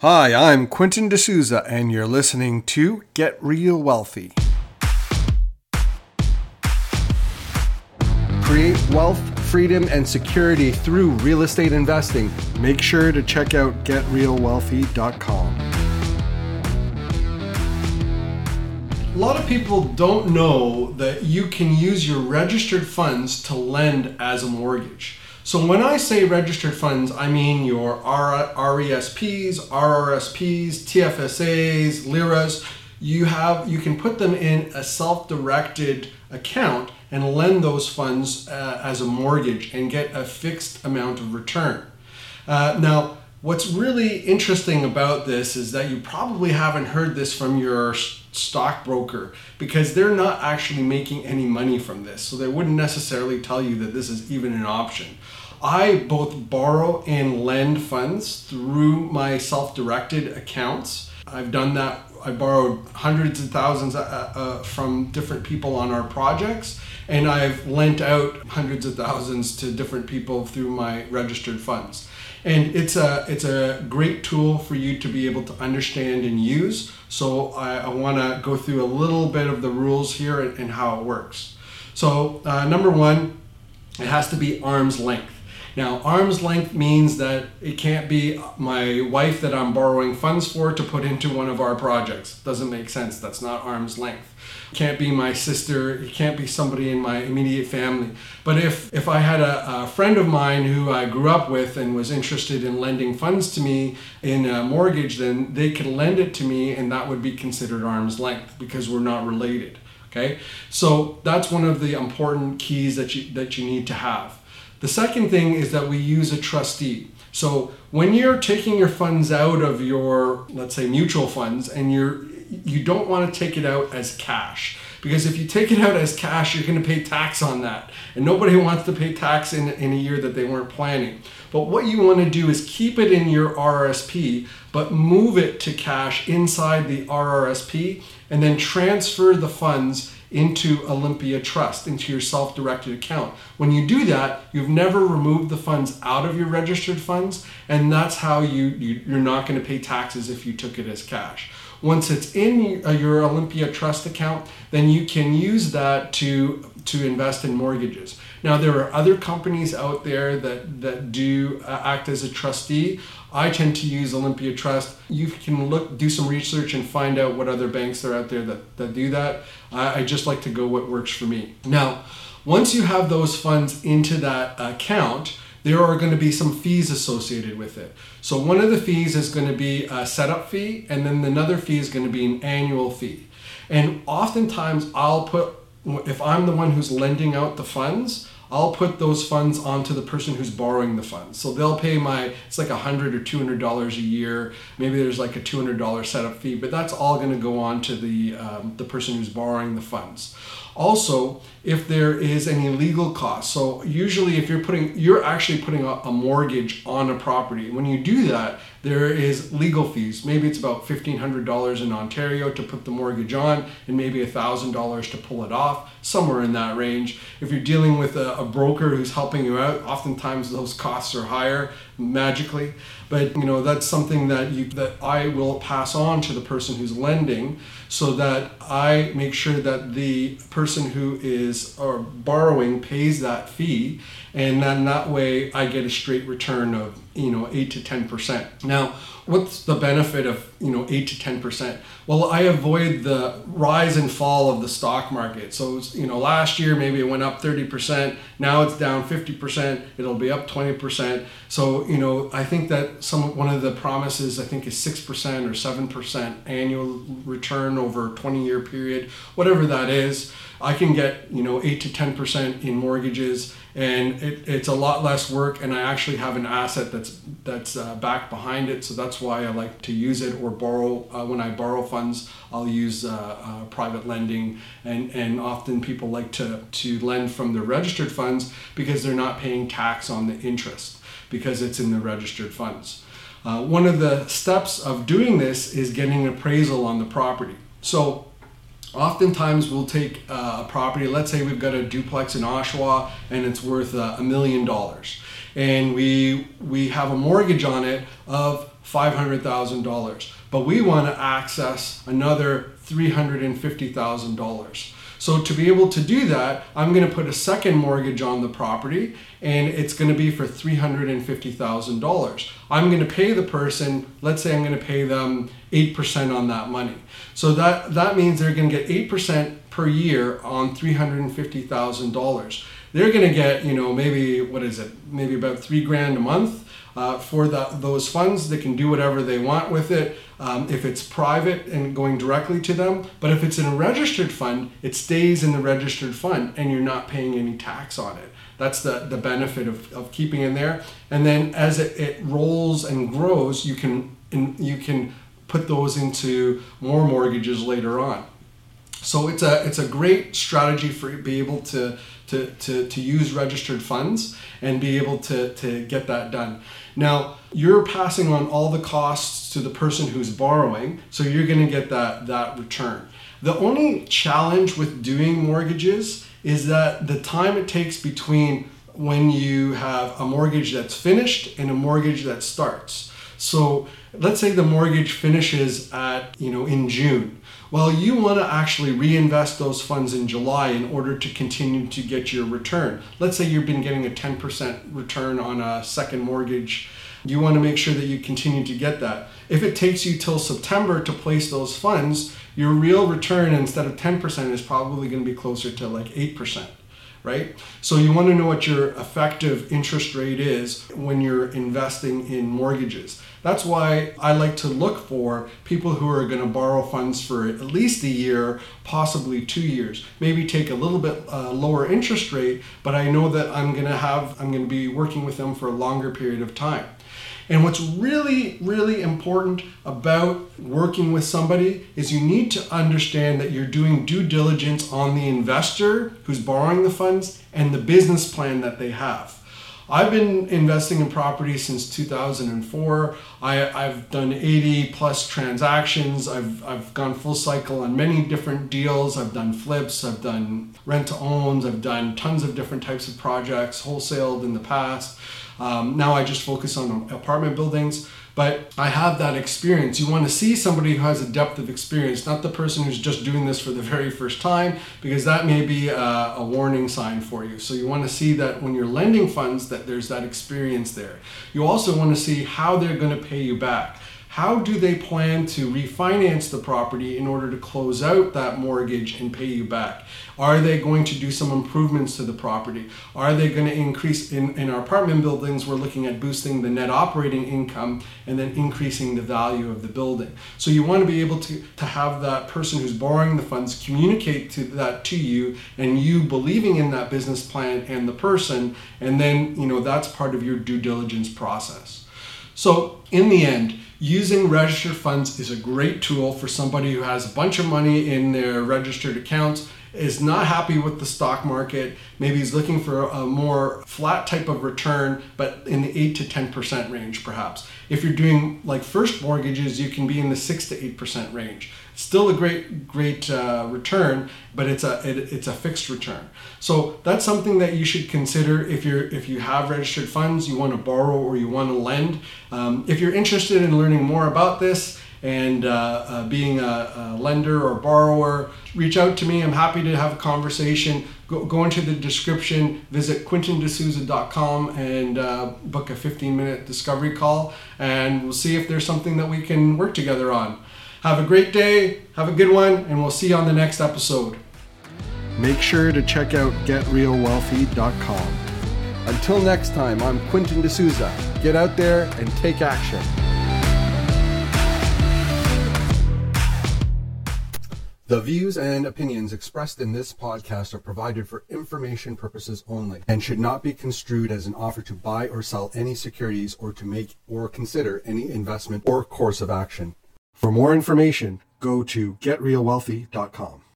Hi, I'm Quentin D'Souza, and you're listening to Get Real Wealthy. Create wealth, freedom, and security through real estate investing. Make sure to check out getrealwealthy.com. A lot of people don't know that you can use your registered funds to lend as a mortgage. So when I say registered funds, I mean your RESPs, RRSPs, TFSAs, LIRAs. You have you can put them in a self-directed account and lend those funds uh, as a mortgage and get a fixed amount of return. Uh, now, what's really interesting about this is that you probably haven't heard this from your stockbroker because they're not actually making any money from this. So they wouldn't necessarily tell you that this is even an option. I both borrow and lend funds through my self directed accounts. I've done that. I borrowed hundreds of thousands uh, uh, from different people on our projects, and I've lent out hundreds of thousands to different people through my registered funds. And it's a it's a great tool for you to be able to understand and use. So I, I want to go through a little bit of the rules here and, and how it works. So uh, number one, it has to be arm's length. Now, arm's length means that it can't be my wife that I'm borrowing funds for to put into one of our projects. Doesn't make sense. That's not arm's length. It can't be my sister. It can't be somebody in my immediate family. But if, if I had a, a friend of mine who I grew up with and was interested in lending funds to me in a mortgage, then they could lend it to me and that would be considered arm's length because we're not related. Okay, so that's one of the important keys that you that you need to have. The second thing is that we use a trustee. So when you're taking your funds out of your, let's say, mutual funds, and you're you don't want to take it out as cash because if you take it out as cash, you're going to pay tax on that, and nobody wants to pay tax in in a year that they weren't planning. But what you want to do is keep it in your RRSP, but move it to cash inside the RRSP, and then transfer the funds into Olympia Trust, into your self directed account. When you do that, you've never removed the funds out of your registered funds, and that's how you, you, you're not going to pay taxes if you took it as cash. Once it's in uh, your Olympia Trust account, then you can use that to, to invest in mortgages. Now, there are other companies out there that, that do uh, act as a trustee. I tend to use Olympia Trust. You can look, do some research, and find out what other banks are out there that, that do that. I, I just like to go what works for me. Now, once you have those funds into that account, there are going to be some fees associated with it. So one of the fees is going to be a setup fee, and then another fee is going to be an annual fee. And oftentimes, I'll put if I'm the one who's lending out the funds, I'll put those funds onto the person who's borrowing the funds. So they'll pay my, it's like a hundred or two hundred dollars a year. Maybe there's like a two hundred dollar setup fee, but that's all going to go on to the um, the person who's borrowing the funds. Also, if there is any legal costs. So usually, if you're putting, you're actually putting a, a mortgage on a property. When you do that, there is legal fees. Maybe it's about $1,500 in Ontario to put the mortgage on and maybe $1,000 to pull it off, somewhere in that range. If you're dealing with a, a, broker who's helping you out, oftentimes those costs are higher magically. But you know that's something that you that I will pass on to the person who's lending so that I make sure that the person who is or borrowing pays that fee and then that way I get a straight return of you know 8 to 10%. Now, what's the benefit of you know 8 to 10%? Well, I avoid the rise and fall of the stock market. So, you know, last year maybe it went up 30%, now it's down 50%, it'll be up 20%. So, you know, I think that some one of the promises I think is 6% or 7% annual return over a 20 year period, whatever that is. I can get, you know, 8 to 10% in mortgages and it, it's a lot less work and i actually have an asset that's that's uh, back behind it so that's why i like to use it or borrow uh, when i borrow funds i'll use uh, uh private lending and and often people like to to lend from their registered funds because they're not paying tax on the interest because it's in the registered funds. Uh, one of the steps of doing this is getting an appraisal on the property. So oftentimes we'll take uh, a property let's say we've got a duplex in oshawa and it's worth uh, a million dollars. And we we have a mortgage on it of $500,000, but we want to access another $350,000. So to be able to do that, I'm going to put a second mortgage on the property and it's going to be for $350,000. I'm going to pay the person, let's say I'm going to pay them 8% on that money. So that that means they're going to get 8% per year on $350,000. They're going to get, you know, maybe what is it? Maybe about 3 grand a month uh, for the, those funds. They can do whatever they want with it um, if it's private and going directly to them. But if it's in a registered fund, it stays in the registered fund and you're not paying any tax on it. That's the, the benefit of, of keeping in there. And then as it, it rolls and grows, you can you can put those into more mortgages later on. So it's a it's a great strategy for be able to to, to, to use registered funds and be able to, to get that done. Now, you're passing on all the costs to the person who's borrowing, so you're going to get that, that return. The only challenge with doing mortgages is that the time it takes between when you have a mortgage that's finished and a mortgage that starts. So let's say the mortgage finishes at, you know, in June. Well, you want to actually reinvest those funds in July in order to continue to get your return. Let's say you've been getting a 10% return on a second mortgage. You want to make sure that you continue to get that. If it takes you till September to place those funds, your real return instead of 10% is probably going to be closer to like 8% right? So you want to know what your effective interest rate is when you're investing in mortgages. That's why I like to look for people who are going to borrow funds for at least a year, possibly two years. Maybe take a little bit uh, lower interest rate, but I know that I'm going to have I'm going to be working with them for a longer period of time. And what's really, really important about working with somebody is you need to understand that you're doing due diligence on the investor who's borrowing the funds and the business plan that they have. I've been investing in property since 2004. I, have done 80 plus transactions. I've, I've gone full cycle on many different deals. I've done flips, I've done rent to owns, I've done tons of different types of projects, wholesaled in the past. Um, now I just focus on apartment buildings, but I have that experience. You want to see somebody who has a depth of experience, not the person who's just doing this for the very first time, because that may be a, a warning sign for you. So you want to see that when you're lending funds, that there's that experience there. You also want to see how they're going to pay you back how do they plan to refinance the property in order to close out that mortgage and pay you back? Are they going to do some improvements to the property? Are they going to increase in, in our apartment buildings? We're looking at boosting the net operating income and then increasing the value of the building. So you want to be able to, to have that person who's borrowing the funds communicate to that to you and you believing in that business plan and the person, and then you know that's part of your due diligence process. So in the end, using registered funds is a great tool for somebody who has a bunch of money in their registered accounts is not happy with the stock market maybe he's looking for a more flat type of return but in the 8 to 10% range perhaps. If you're doing like first mortgages you can be in the 6 to 8% range still a great great uh, return but it's a it, it's a fixed return. So that's something that you should consider if you're if you have registered funds you want to borrow or you want to lend. Um, if you're interested in learning more about this and uh, uh, being a, a, lender or borrower reach out to me. I'm happy to have a conversation. Go, go into the description visit quintindesouza.com and uh, book a 15 minute discovery call and we'll see if there's something that we can work together on have a great day, have a good one, and we'll see you on the next episode. Make sure to check out getrealwealthy.com. Until next time, I'm Quentin D'Souza. Get out there and take action. The views and opinions expressed in this podcast are provided for information purposes only and should not be construed as an offer to buy or sell any securities or to make or consider any investment or course of action. For more information, go to getrealwealthy.com.